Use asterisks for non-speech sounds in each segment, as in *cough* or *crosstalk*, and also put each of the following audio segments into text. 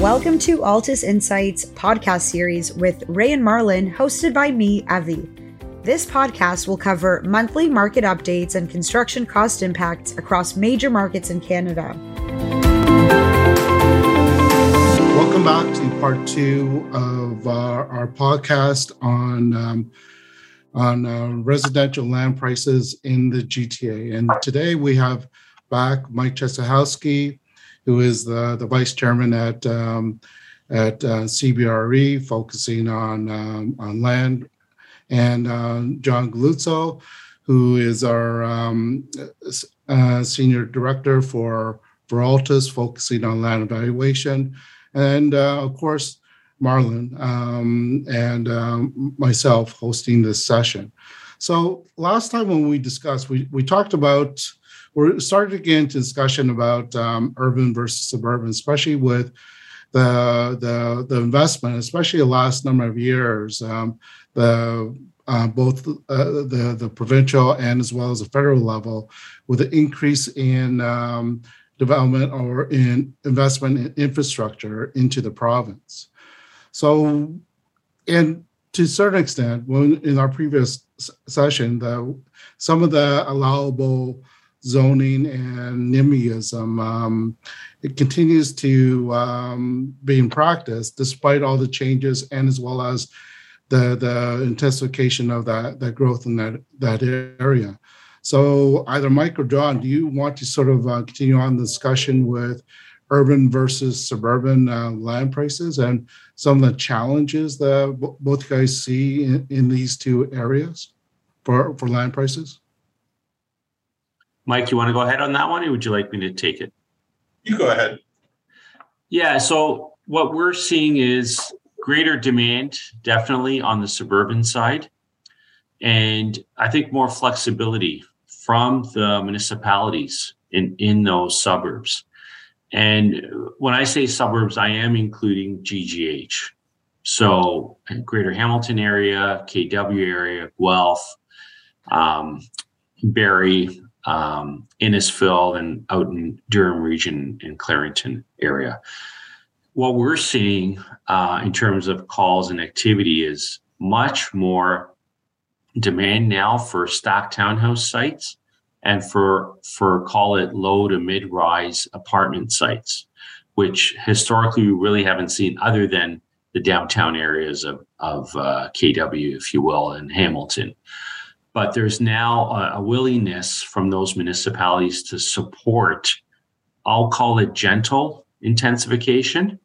Welcome to Altus Insights podcast series with Ray and Marlon, hosted by me, Avi. This podcast will cover monthly market updates and construction cost impacts across major markets in Canada. Welcome back to part two of our, our podcast on um, on uh, residential land prices in the GTA. And today we have back Mike Czestochowski, who is the, the vice chairman at um, at uh, CBRE, focusing on um, on land, and uh, John Galluzzo, who is our um, uh, senior director for for Altus, focusing on land evaluation, and uh, of course Marlon um, and um, myself hosting this session. So last time when we discussed, we we talked about we're starting to get into discussion about um, urban versus suburban, especially with the the the investment, especially the last number of years. Um, the uh, both uh, the the provincial and as well as the federal level, with an increase in um, development or in investment in infrastructure into the province. So, and to a certain extent, when in our previous session, the some of the allowable zoning and NIMBYism. Um, it continues to um, be in practice despite all the changes and as well as the the intensification of that that growth in that that area. So either Mike or John, do you want to sort of uh, continue on the discussion with urban versus suburban uh, land prices and some of the challenges that both guys see in, in these two areas for for land prices? Mike, you want to go ahead on that one, or would you like me to take it? You go ahead. Yeah. So what we're seeing is greater demand, definitely on the suburban side, and I think more flexibility from the municipalities in in those suburbs. And when I say suburbs, I am including GGH. So Greater Hamilton area, KW area, Guelph, um, Barrie, um, Innisfil and out in Durham region and Clarington area. What we're seeing uh, in terms of calls and activity is much more demand now for stock townhouse sites and for for call it low to mid rise apartment sites, which historically we really haven't seen other than the downtown areas of of uh, KW, if you will, and Hamilton but there's now a, a willingness from those municipalities to support, I'll call it gentle intensification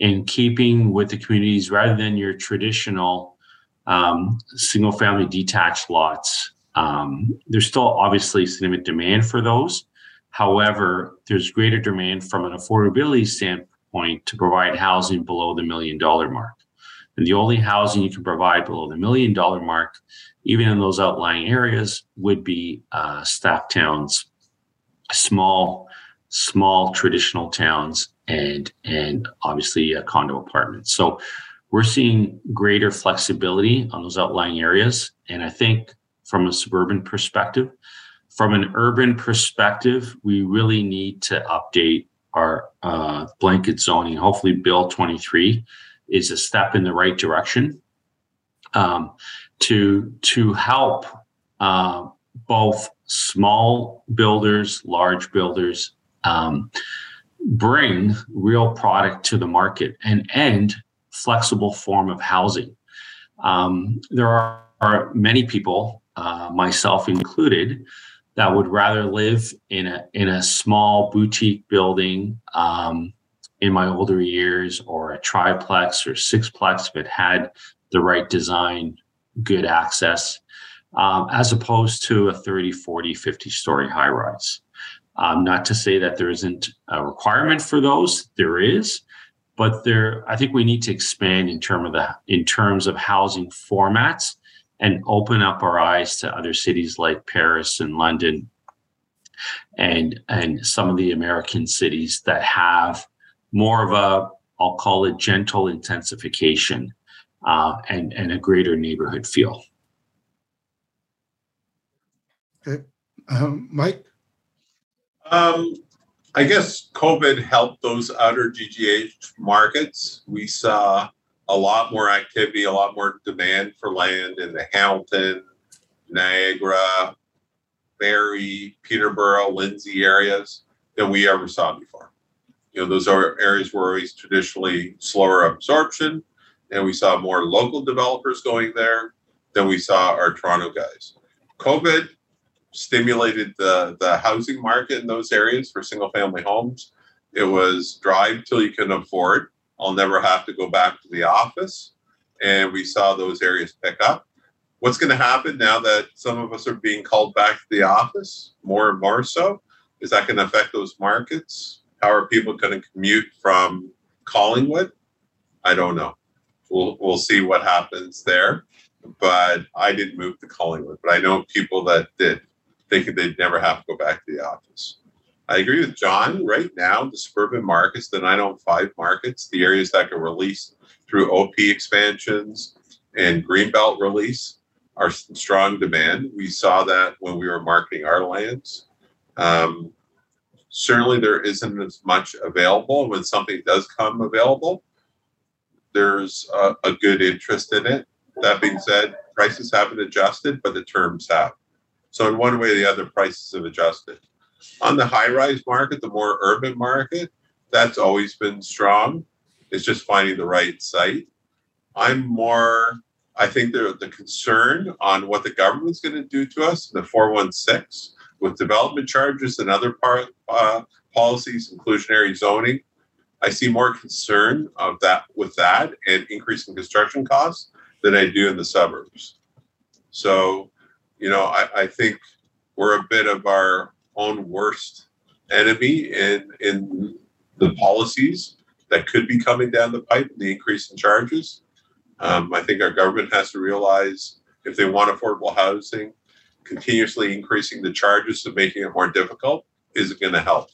in keeping with the communities rather than your traditional um, single family detached lots. Um, there's still obviously significant demand for those. However, there's greater demand from an affordability standpoint to provide housing below the million dollar mark. And the only housing you can provide below the million dollar mark even in those outlying areas, would be uh, staff towns, small, small traditional towns, and and obviously uh, condo apartments. So we're seeing greater flexibility on those outlying areas, and I think from a suburban perspective, from an urban perspective, we really need to update our uh, blanket zoning. Hopefully, Bill 23 is a step in the right direction. Um, to to help uh, both small builders, large builders um, bring real product to the market and end flexible form of housing. Um, there are, are, many people, uh, myself included, that would rather live in a in a small boutique building um, in my older years, or a triplex or sixplex if it had the right design good access, um, as opposed to a 30, 40, 50 story high rise. Um, not to say that there isn't a requirement for those, there is, but there, I think we need to expand in terms of the in terms of housing formats and open up our eyes to other cities like Paris and London and and some of the American cities that have more of a I'll call it gentle intensification uh, and, and a greater neighborhood feel. Okay. Um, Mike? Um, I guess COVID helped those outer GGH markets. We saw a lot more activity, a lot more demand for land in the Hamilton, Niagara, Barrie, Peterborough, Lindsay areas than we ever saw before. You know, those are areas where always traditionally slower absorption, and we saw more local developers going there than we saw our Toronto guys. COVID stimulated the, the housing market in those areas for single family homes. It was drive till you can afford. I'll never have to go back to the office. And we saw those areas pick up. What's going to happen now that some of us are being called back to the office more and more so? Is that going to affect those markets? How are people going to commute from Collingwood? I don't know. We'll, we'll see what happens there. But I didn't move to Collingwood, but I know people that did thinking they'd never have to go back to the office. I agree with John. Right now, the suburban markets, the 905 markets, the areas that can release through OP expansions and Greenbelt release are strong demand. We saw that when we were marketing our lands. Um, certainly, there isn't as much available. When something does come available, there's a, a good interest in it. That being said, prices haven't adjusted, but the terms have. So, in one way or the other, prices have adjusted. On the high rise market, the more urban market, that's always been strong. It's just finding the right site. I'm more, I think the, the concern on what the government's going to do to us, the 416, with development charges and other part, uh, policies, inclusionary zoning. I see more concern of that with that and increasing construction costs than I do in the suburbs. So you know, I, I think we're a bit of our own worst enemy in in the policies that could be coming down the pipe, and the increase in charges. Um, I think our government has to realize if they want affordable housing, continuously increasing the charges and making it more difficult isn't going to help.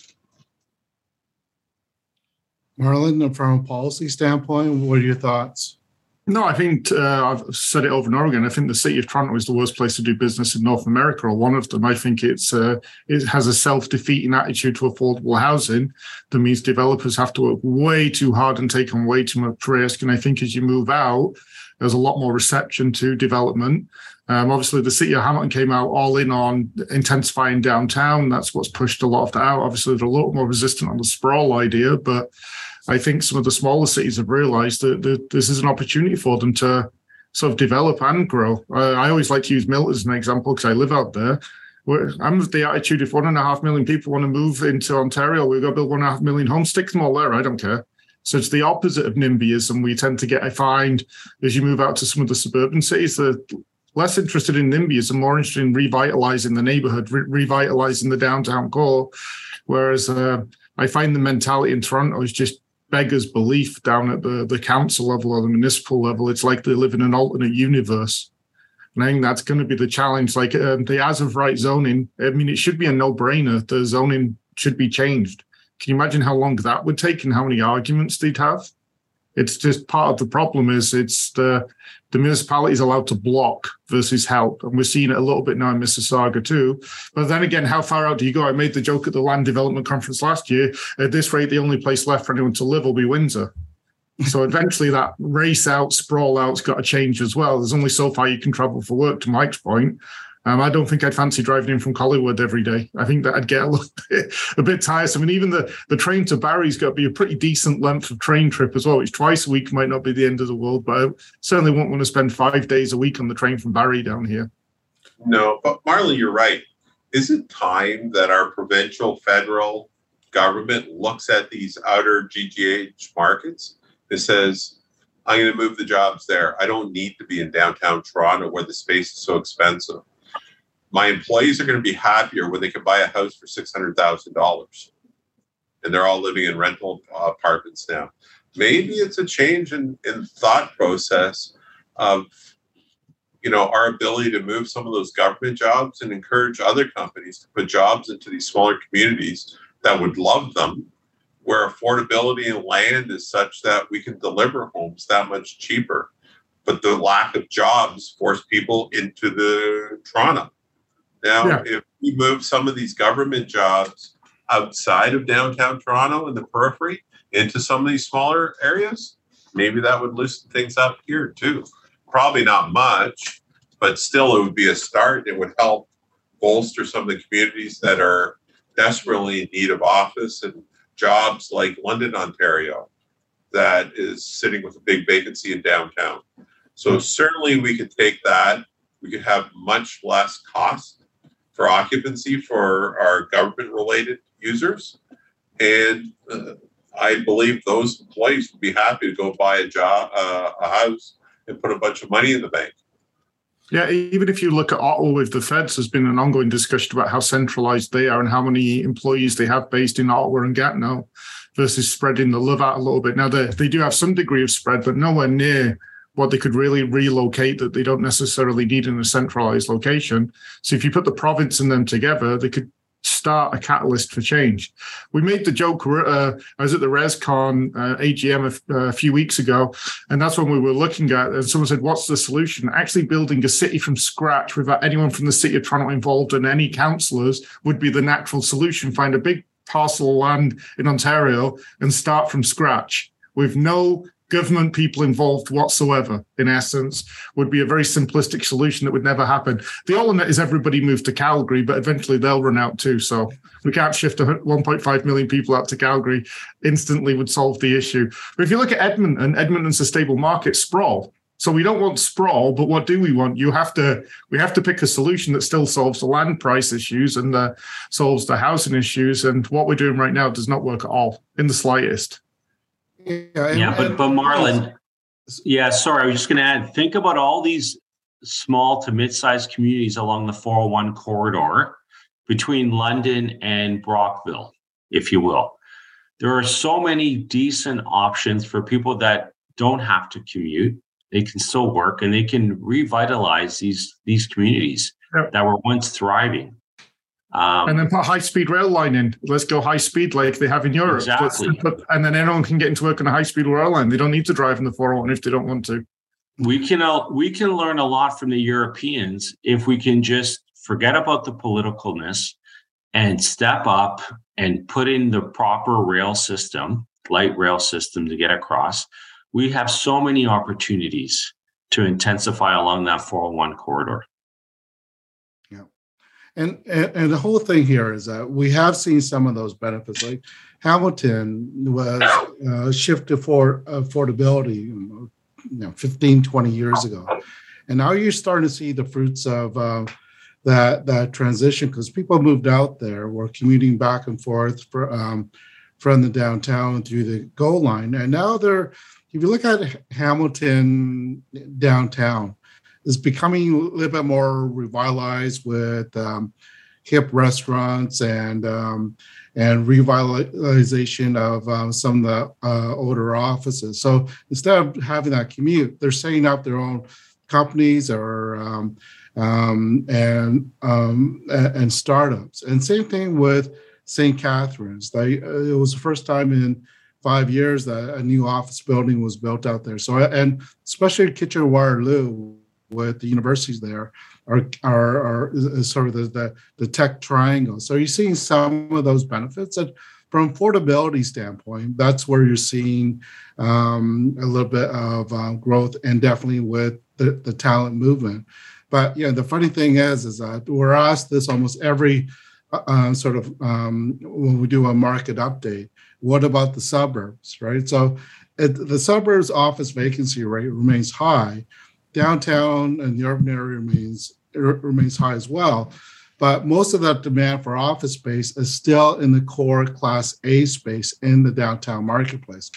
Marlon, from a policy standpoint, what are your thoughts? No, I think uh, I've said it over and over again. I think the city of Toronto is the worst place to do business in North America, or one of them. I think it's uh, it has a self-defeating attitude to affordable housing that means developers have to work way too hard and take on way too much risk. And I think as you move out, there's a lot more reception to development. Um, obviously, the city of Hamilton came out all in on intensifying downtown. That's what's pushed a lot of that out. Obviously, they're a little more resistant on the sprawl idea, but I think some of the smaller cities have realised that, this is an opportunity for them to sort of develop and grow. Uh, I always like to use Milton as an example because I live out there. I'm of the attitude if one and a half million people want to move into Ontario, we've got to build one and a half million homes, stick them all there. I don't care. So it's the opposite of NIMBYism. We tend to get, I find, as you move out to some of the suburban cities, they're less interested in NIMBYism, more interested in revitalizing the neighborhood, re- revitalizing the downtown core. Whereas uh, I find the mentality in Toronto is just beggars belief down at the, the council level or the municipal level. It's like they live in an alternate universe. And I think that's going to be the challenge. Like um, the as of right zoning, I mean, it should be a no brainer. The zoning should be changed. Can you imagine how long that would take and how many arguments they'd have? It's just part of the problem is it's the the municipality is allowed to block versus help. And we're seeing it a little bit now in Mississauga too. But then again, how far out do you go? I made the joke at the land development conference last year. At this rate, the only place left for anyone to live will be Windsor. So *laughs* eventually that race out, sprawl out's got to change as well. There's only so far you can travel for work to Mike's point. Um, I don't think I'd fancy driving in from Collingwood every day. I think that I'd get a *laughs* little bit, a bit tiresome. Mean, even the, the train to Barrie's got to be a pretty decent length of train trip as well, which twice a week might not be the end of the world, but I certainly won't want to spend five days a week on the train from Barrie down here. No, but Marley, you're right. Is it time that our provincial, federal government looks at these outer GGH markets and says, I'm going to move the jobs there. I don't need to be in downtown Toronto where the space is so expensive my employees are going to be happier when they can buy a house for $600,000 and they're all living in rental uh, apartments now. Maybe it's a change in, in thought process of you know our ability to move some of those government jobs and encourage other companies to put jobs into these smaller communities that would love them where affordability in land is such that we can deliver homes that much cheaper. But the lack of jobs force people into the Toronto now, yeah. if we move some of these government jobs outside of downtown Toronto in the periphery into some of these smaller areas, maybe that would loosen things up here too. Probably not much, but still it would be a start. It would help bolster some of the communities that are desperately in need of office and jobs like London, Ontario, that is sitting with a big vacancy in downtown. So hmm. certainly we could take that. We could have much less cost for occupancy for our government related users. And uh, I believe those employees would be happy to go buy a job, uh, a house, and put a bunch of money in the bank. Yeah, even if you look at Ottawa with the feds, there's been an ongoing discussion about how centralized they are and how many employees they have based in Ottawa and Gatineau versus spreading the love out a little bit. Now, they, they do have some degree of spread, but nowhere near what they could really relocate that they don't necessarily need in a centralized location. So if you put the province and them together, they could start a catalyst for change. We made the joke. Uh, I was at the ResCon uh, AGM a, a, few weeks ago, and that's when we were looking at. And someone said, "What's the solution?" Actually, building a city from scratch without anyone from the city of Toronto involved and any councillors would be the natural solution. Find a big parcel of land in Ontario and start from scratch with no government people involved whatsoever, in essence, would be a very simplistic solution that would never happen. The ultimate is everybody move to Calgary, but eventually they'll run out too. So we can't shift 1.5 million people out to Calgary instantly would solve the issue. But if you look at Edmonton, Edmonton's a stable market sprawl. So we don't want sprawl, but what do we want? You have to we have to pick a solution that still solves the land price issues and the, solves the housing issues. And what we're doing right now does not work at all in the slightest. Yeah, yeah but but Marlon, yeah, sorry, I was just going to add. Think about all these small to mid-sized communities along the 401 corridor between London and Brockville, if you will. There are so many decent options for people that don't have to commute. They can still work and they can revitalize these these communities yep. that were once thriving. Um, and then put high speed rail line in. Let's go high speed like they have in Europe. Exactly. and then anyone can get into work on a high speed rail line. They don't need to drive in the 401 if they don't want to. We can uh, we can learn a lot from the Europeans if we can just forget about the politicalness and step up and put in the proper rail system, light rail system to get across. We have so many opportunities to intensify along that 401 corridor. And, and, and the whole thing here is that we have seen some of those benefits. Like Hamilton was uh, shifted for affordability, you know, 15, 20 years ago, and now you're starting to see the fruits of uh, that that transition because people moved out there, were commuting back and forth for, um, from the downtown through the GO line, and now they're. If you look at Hamilton downtown, is becoming a little bit more revitalized with um, hip restaurants and um, and revitalization of um, some of the uh, older offices. So instead of having that commute, they're setting up their own companies or um, um, and um, and startups. And same thing with St. Catharines. They, uh, it was the first time in five years that a new office building was built out there. So and especially Kitchener Waterloo with the universities there are are, are sort of the, the, the tech triangle. So you're seeing some of those benefits. And from affordability standpoint, that's where you're seeing um, a little bit of uh, growth, and definitely with the, the talent movement. But yeah, the funny thing is, is that we're asked this almost every uh, uh sort of um, when we do a market update. What about the suburbs, right? So it, the suburbs office vacancy rate remains high, downtown and the urban area remains remains high as well. But most of that demand for office space is still in the core class A space in the downtown marketplace.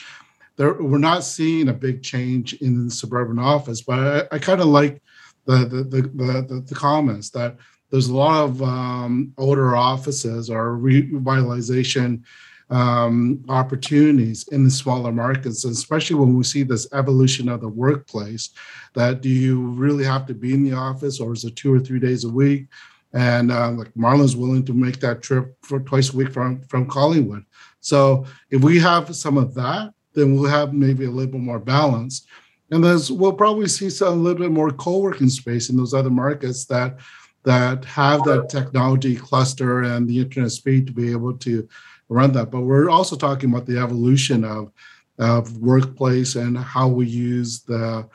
There, we're not seeing a big change in the suburban office, but I, I kind of like the the, the the, the comments that there's a lot of um, older offices or revitalization um, opportunities in the smaller markets, especially when we see this evolution of the workplace. That do you really have to be in the office, or is it two or three days a week? And uh, like Marlon's willing to make that trip for twice a week from from Collingwood. So if we have some of that, then we'll have maybe a little bit more balance. And then we'll probably see some, a little bit more co-working space in those other markets that that have that technology cluster and the internet speed to be able to run that. But we're also talking about the evolution of of workplace and how we use the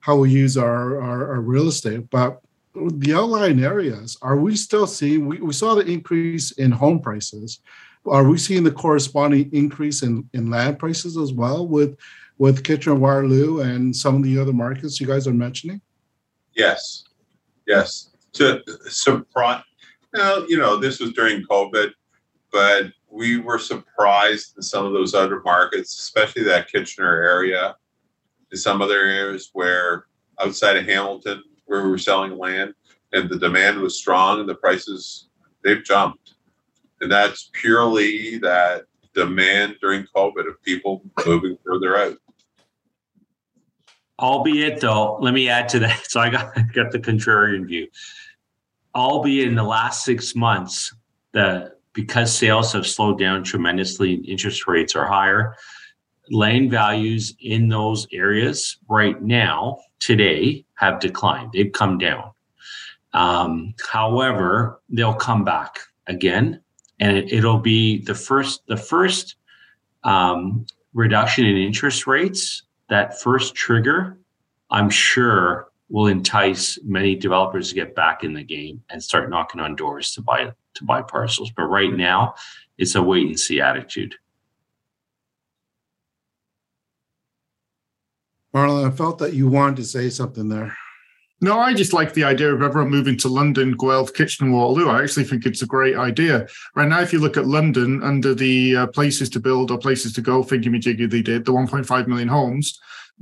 how we use our, our, our real estate. But the outlying areas, are we still seeing we, we saw the increase in home prices. Are we seeing the corresponding increase in, in land prices as well with with Kitchener Waterloo and some of the other markets you guys are mentioning? Yes. Yes. To surprise well, you know, this was during COVID, but we were surprised in some of those other markets, especially that Kitchener area, in some other areas where outside of Hamilton, where we were selling land and the demand was strong and the prices they've jumped. And that's purely that demand during COVID of people moving further out. Albeit though, let me add to that. *laughs* So I got got the contrarian view. Albeit in the last six months, the because sales have slowed down tremendously and interest rates are higher, land values in those areas right now, today, have declined. They've come down. Um, however, they'll come back again, and it, will be the first the first um, reduction in interest rates. That first trigger, I'm sure, will entice many developers to get back in the game and start knocking on doors to buy to buy parcels. But right now, it's a wait and see attitude. Marlon, I felt that you wanted to say something there. No, I just like the idea of everyone moving to London, Guelph, Kitchener, Waterloo. I actually think it's a great idea. Right now, if you look at London under the uh, places to build or places to go thingamajiggy they did, the 1.5 million homes,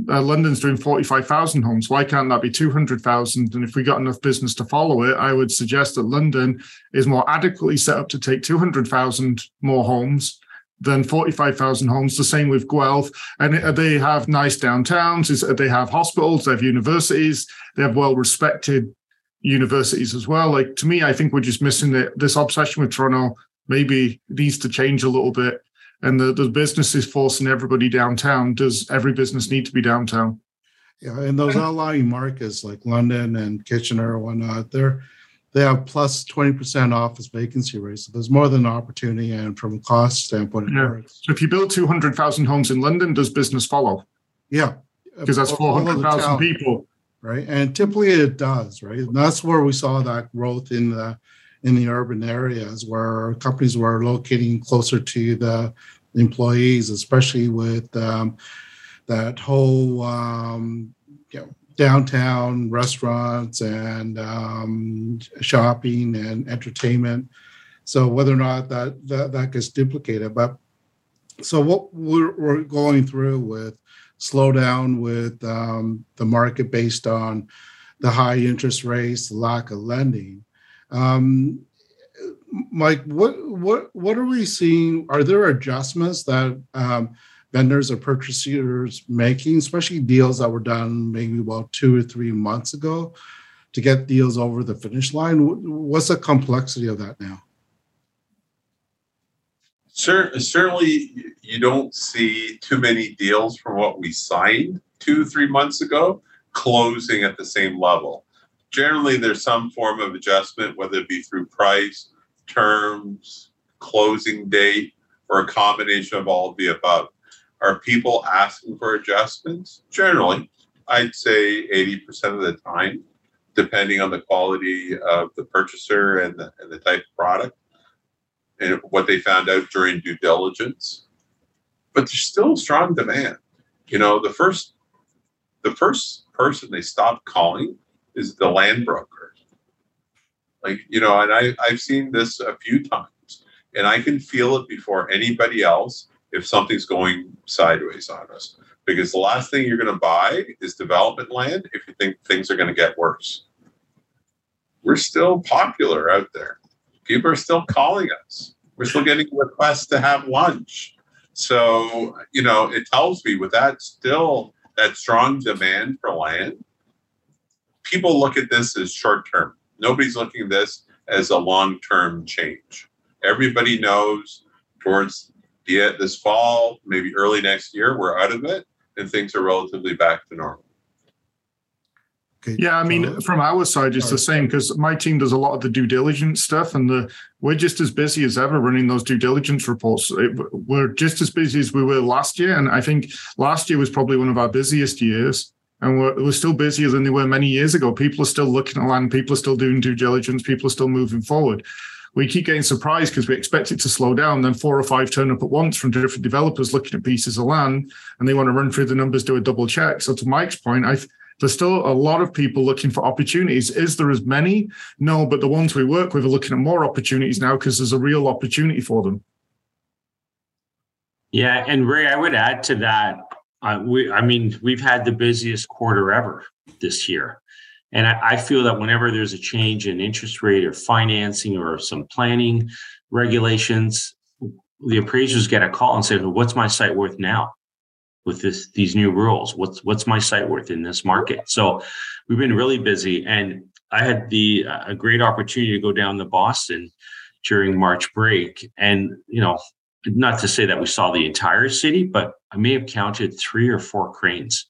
uh, London's doing 45,000 homes. Why can't that be 200,000? And if we got enough business to follow it, I would suggest that London is more adequately set up to take 200,000 more homes than 45,000 homes. The same with Guelph. And they have nice downtowns, they have hospitals, they have universities, they have well respected universities as well. Like to me, I think we're just missing it. This obsession with Toronto maybe needs to change a little bit and the, the business is forcing everybody downtown, does every business need to be downtown? Yeah, and those outlying markets like London and Kitchener or whatnot, they're they have plus 20% office vacancy rates. So there's more than an opportunity and from a cost standpoint, yeah. So if you build 200,000 homes in London, does business follow? Yeah. Because that's 400,000 people. Right. And typically it does, right? And that's where we saw that growth in the in the urban areas where companies were locating closer to the employees, especially with um, that whole um, you know, downtown restaurants and um, shopping and entertainment. So whether or not that that, that gets duplicated, but so what we're, we're going through with slowdown with um, the market based on the high interest rates, the lack of lending. Um, Mike, what what what are we seeing? Are there adjustments that um, vendors or purchasers making, especially deals that were done maybe about two or three months ago, to get deals over the finish line? What's the complexity of that now? certainly, you don't see too many deals from what we signed two, three months ago closing at the same level generally there's some form of adjustment, whether it be through price, terms, closing date, or a combination of all of the above. Are people asking for adjustments? Generally, I'd say 80% of the time, depending on the quality of the purchaser and the, and the type of product and what they found out during due diligence. But there's still strong demand. You know, the first the first person they stopped calling is the land broker. Like, you know, and I, I've seen this a few times and I can feel it before anybody else if something's going sideways on us. Because the last thing you're going to buy is development land if you think things are going to get worse. We're still popular out there. People are still calling us. We're still getting requests to have lunch. So, you know, it tells me with that still that strong demand for land, people look at this as short term. Nobody's looking at this as a long term change. Everybody knows towards the this fall, maybe early next year, we're out of it and things are relatively back to normal. Okay, Yeah, I mean, from our side, it's the same because my team does a lot of the due diligence stuff, and the we're just as busy as ever running those due diligence reports. It- we're just as busy as we were last year, and I think last year was probably one of our busiest years. And we're, we're still busier than they were many years ago. People are still looking at land. People are still doing due diligence. People are still moving forward. We keep getting surprised because we expect it to slow down. Then four or five turn up at once from different developers looking at pieces of land, and they want to run through the numbers, do a double check. So to Mike's point, I there's still a lot of people looking for opportunities. Is there as many? No, but the ones we work with are looking at more opportunities now because there's a real opportunity for them. Yeah, and Ray, I would add to that. We, I mean, we've had the busiest quarter ever this year, and I, I feel that whenever there's a change in interest rate or financing or some planning regulations, the appraisers get a call and say, well, "What's my site worth now?" With this, these new rules, what's what's my site worth in this market? So, we've been really busy, and I had the uh, a great opportunity to go down to Boston during March break, and you know, not to say that we saw the entire city, but I may have counted three or four cranes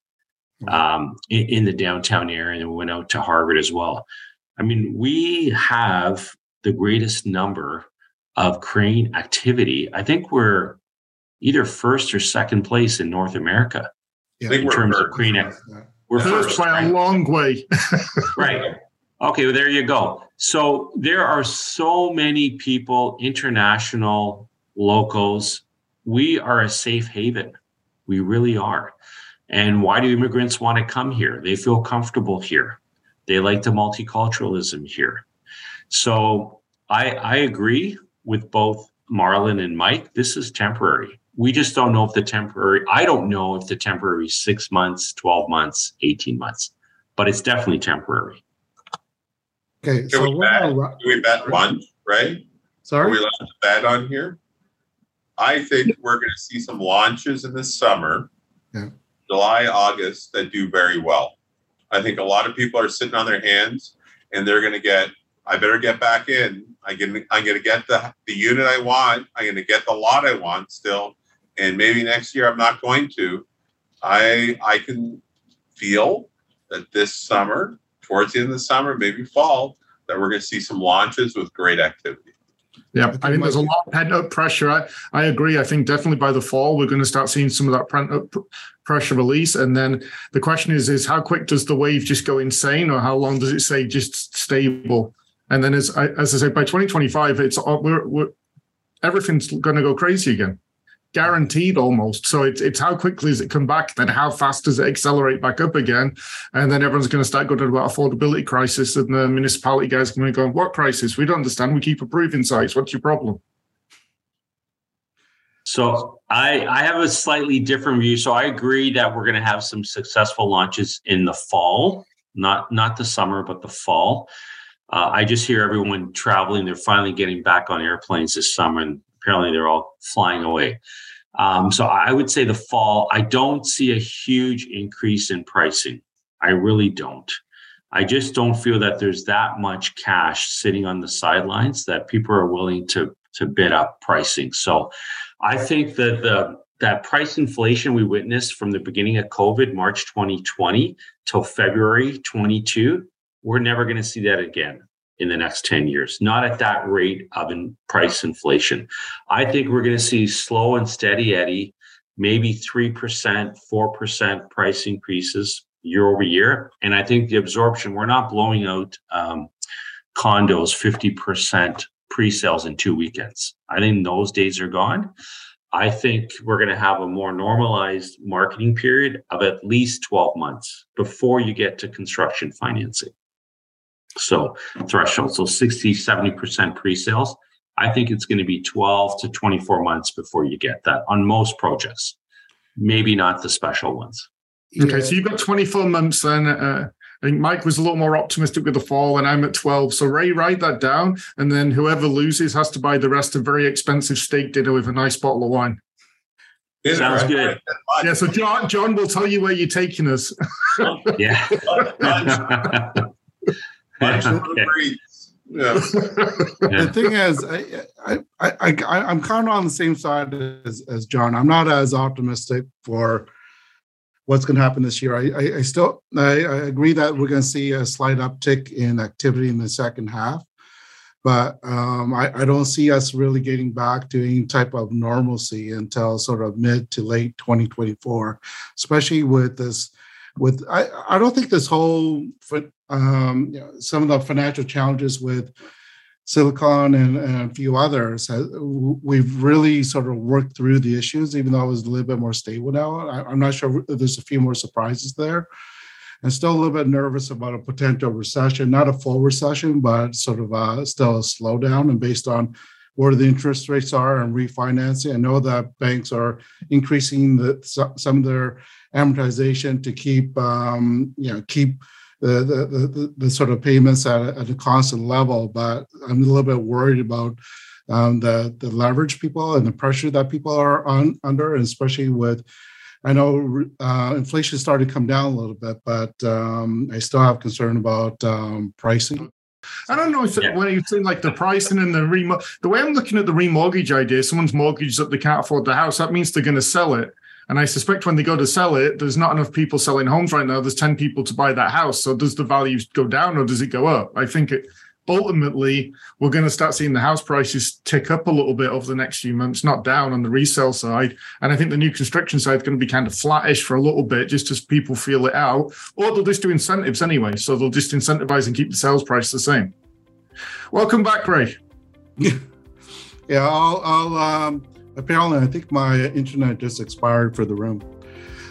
um, in, in the downtown area, and went out to Harvard as well. I mean, we have the greatest number of crane activity. I think we're either first or second place in North America Yeah. In we're terms of crane. activity. We're First first, by a long way. *laughs* right. Okay, well, there you go. So there are so many people, international, locals. We are a safe haven. We really are. And why do immigrants want to come here? They feel comfortable here. They like the multiculturalism here. So I, I agree with both Marlon and Mike. This is temporary. We just don't know if the temporary, I don't know if the temporary is six months, 12 months, 18 months, but it's definitely temporary. Okay, Can so we bet? gonna ra- Do we bet lunch, right? Are sorry. we allowed to bet on here? I think we're going to see some launches in the summer, Yeah. July, August, that do very well. I think a lot of people are sitting on their hands and they're going to get, I better get back in. I can, I'm going to get the, the unit I want. I'm going to get the lot I want still. And maybe next year I'm not going to. I, I can feel that this summer, towards the end of the summer, maybe fall, that we're going to see some launches with great activity. Yeah, I think there's a lot of pent up pressure. I, I agree. I think definitely by the fall we're going to start seeing some of that pent up pressure release. And then the question is, is how quick does the wave just go insane, or how long does it stay just stable? And then as I, as I say, by 2025, it's all- we're, we're everything's going to go crazy again, guaranteed almost. So it's it's how quickly does it come back? Then how fast does it accelerate back up again? And then everyone's going to start going about affordability crisis, and the municipality guys are going to go, "What crisis? We don't understand. We keep approving sites. What's your problem?" So I I have a slightly different view. So I agree that we're going to have some successful launches in the fall, not not the summer, but the fall. Uh, I just hear everyone traveling. They're finally getting back on airplanes this summer, and apparently they're all flying away. Um, so I would say the fall. I don't see a huge increase in pricing. I really don't. I just don't feel that there's that much cash sitting on the sidelines that people are willing to to bid up pricing. So I think that the that price inflation we witnessed from the beginning of COVID, March 2020 till February 22, we're never going to see that again in the next 10 years, not at that rate of in price inflation. I think we're going to see slow and steady, Eddie, maybe 3%, 4% price increases year over year. And I think the absorption, we're not blowing out um, condos 50% pre-sales in two weekends. I think those days are gone. I think we're going to have a more normalized marketing period of at least 12 months before you get to construction financing. So threshold, so 60, 70% pre-sales. I think it's going to be 12 to 24 months before you get that on most projects. Maybe not the special ones. Okay, so you've got 24 months then. Uh, I think Mike was a little more optimistic with the fall, and I'm at 12. So Ray, write that down, and then whoever loses has to buy the rest of very expensive steak dinner with a nice bottle of wine. Isn't Sounds it? good. Yeah, so John, John will tell you where you're taking us. Yeah. *laughs* *laughs* Lunch and Okay. *laughs* Yeah. the thing is, I, I, I, I, I'm kind of on the same side as, as John. I'm not as optimistic for what's going to happen this year. I, I, I still I, I, agree that we're going to see a slight uptick in activity in the second half, but um, I, I, don't see us really getting back to any type of normalcy until sort of mid to late 2024, especially with this. With I, I don't think this whole um, you know, some of the financial challenges with Silicon and, and, a few others, we've really sort of worked through the issues, even though it was a little bit more stable now. I, am not sure if there's a few more surprises there. And still a little bit nervous about a potential recession, not a full recession, but sort of a, still a slowdown. And based on where the interest rates are and refinancing, I know that banks are increasing the, some of their amortization to keep, um, you know, keep the, the, the, the, sort of payments at a, at a constant level, but I'm a little bit worried about um, the, the leverage people and the pressure that people are on under, especially with, I know uh, inflation started to come down a little bit, but um, I still have concern about um, pricing. I don't know if yeah. when you think like the pricing and the remo- the way I'm looking at the remortgage idea, someone's mortgage that they can't afford the house, that means they're going to sell it. And I suspect when they go to sell it, there's not enough people selling homes right now. There's 10 people to buy that house. So does the value go down or does it go up? I think it, ultimately we're going to start seeing the house prices tick up a little bit over the next few months, not down on the resale side. And I think the new construction side is going to be kind of flattish for a little bit just as people feel it out. Or they'll just do incentives anyway. So they'll just incentivize and keep the sales price the same. Welcome back, Ray. *laughs* yeah, I'll, I'll um, Apparently, I think my internet just expired for the room.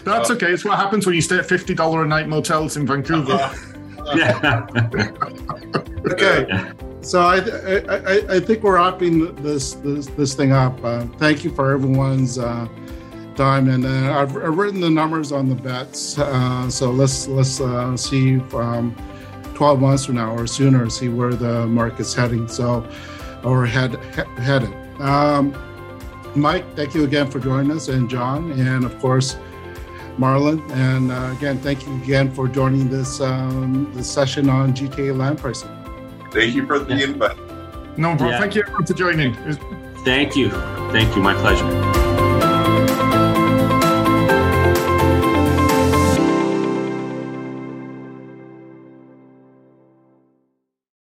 That's uh, okay. It's what happens when you stay at fifty dollar a night motels in Vancouver. Uh, *laughs* yeah. *laughs* okay. So I, I I think we're wrapping this this this thing up. Uh, thank you for everyone's uh, time, and uh, I've, I've, written the numbers on the bets. Uh, so let's let's uh, see from twelve months from now or sooner, see where the market's heading. So or head he, headed. Um, Mike, thank you again for joining us, and John, and of course, Marlon. And uh, again, thank you again for joining this um, this session on GTA land pricing. Thank you for the invite. No problem. Yeah. Thank you everyone for joining. Thank you. Thank you. My pleasure.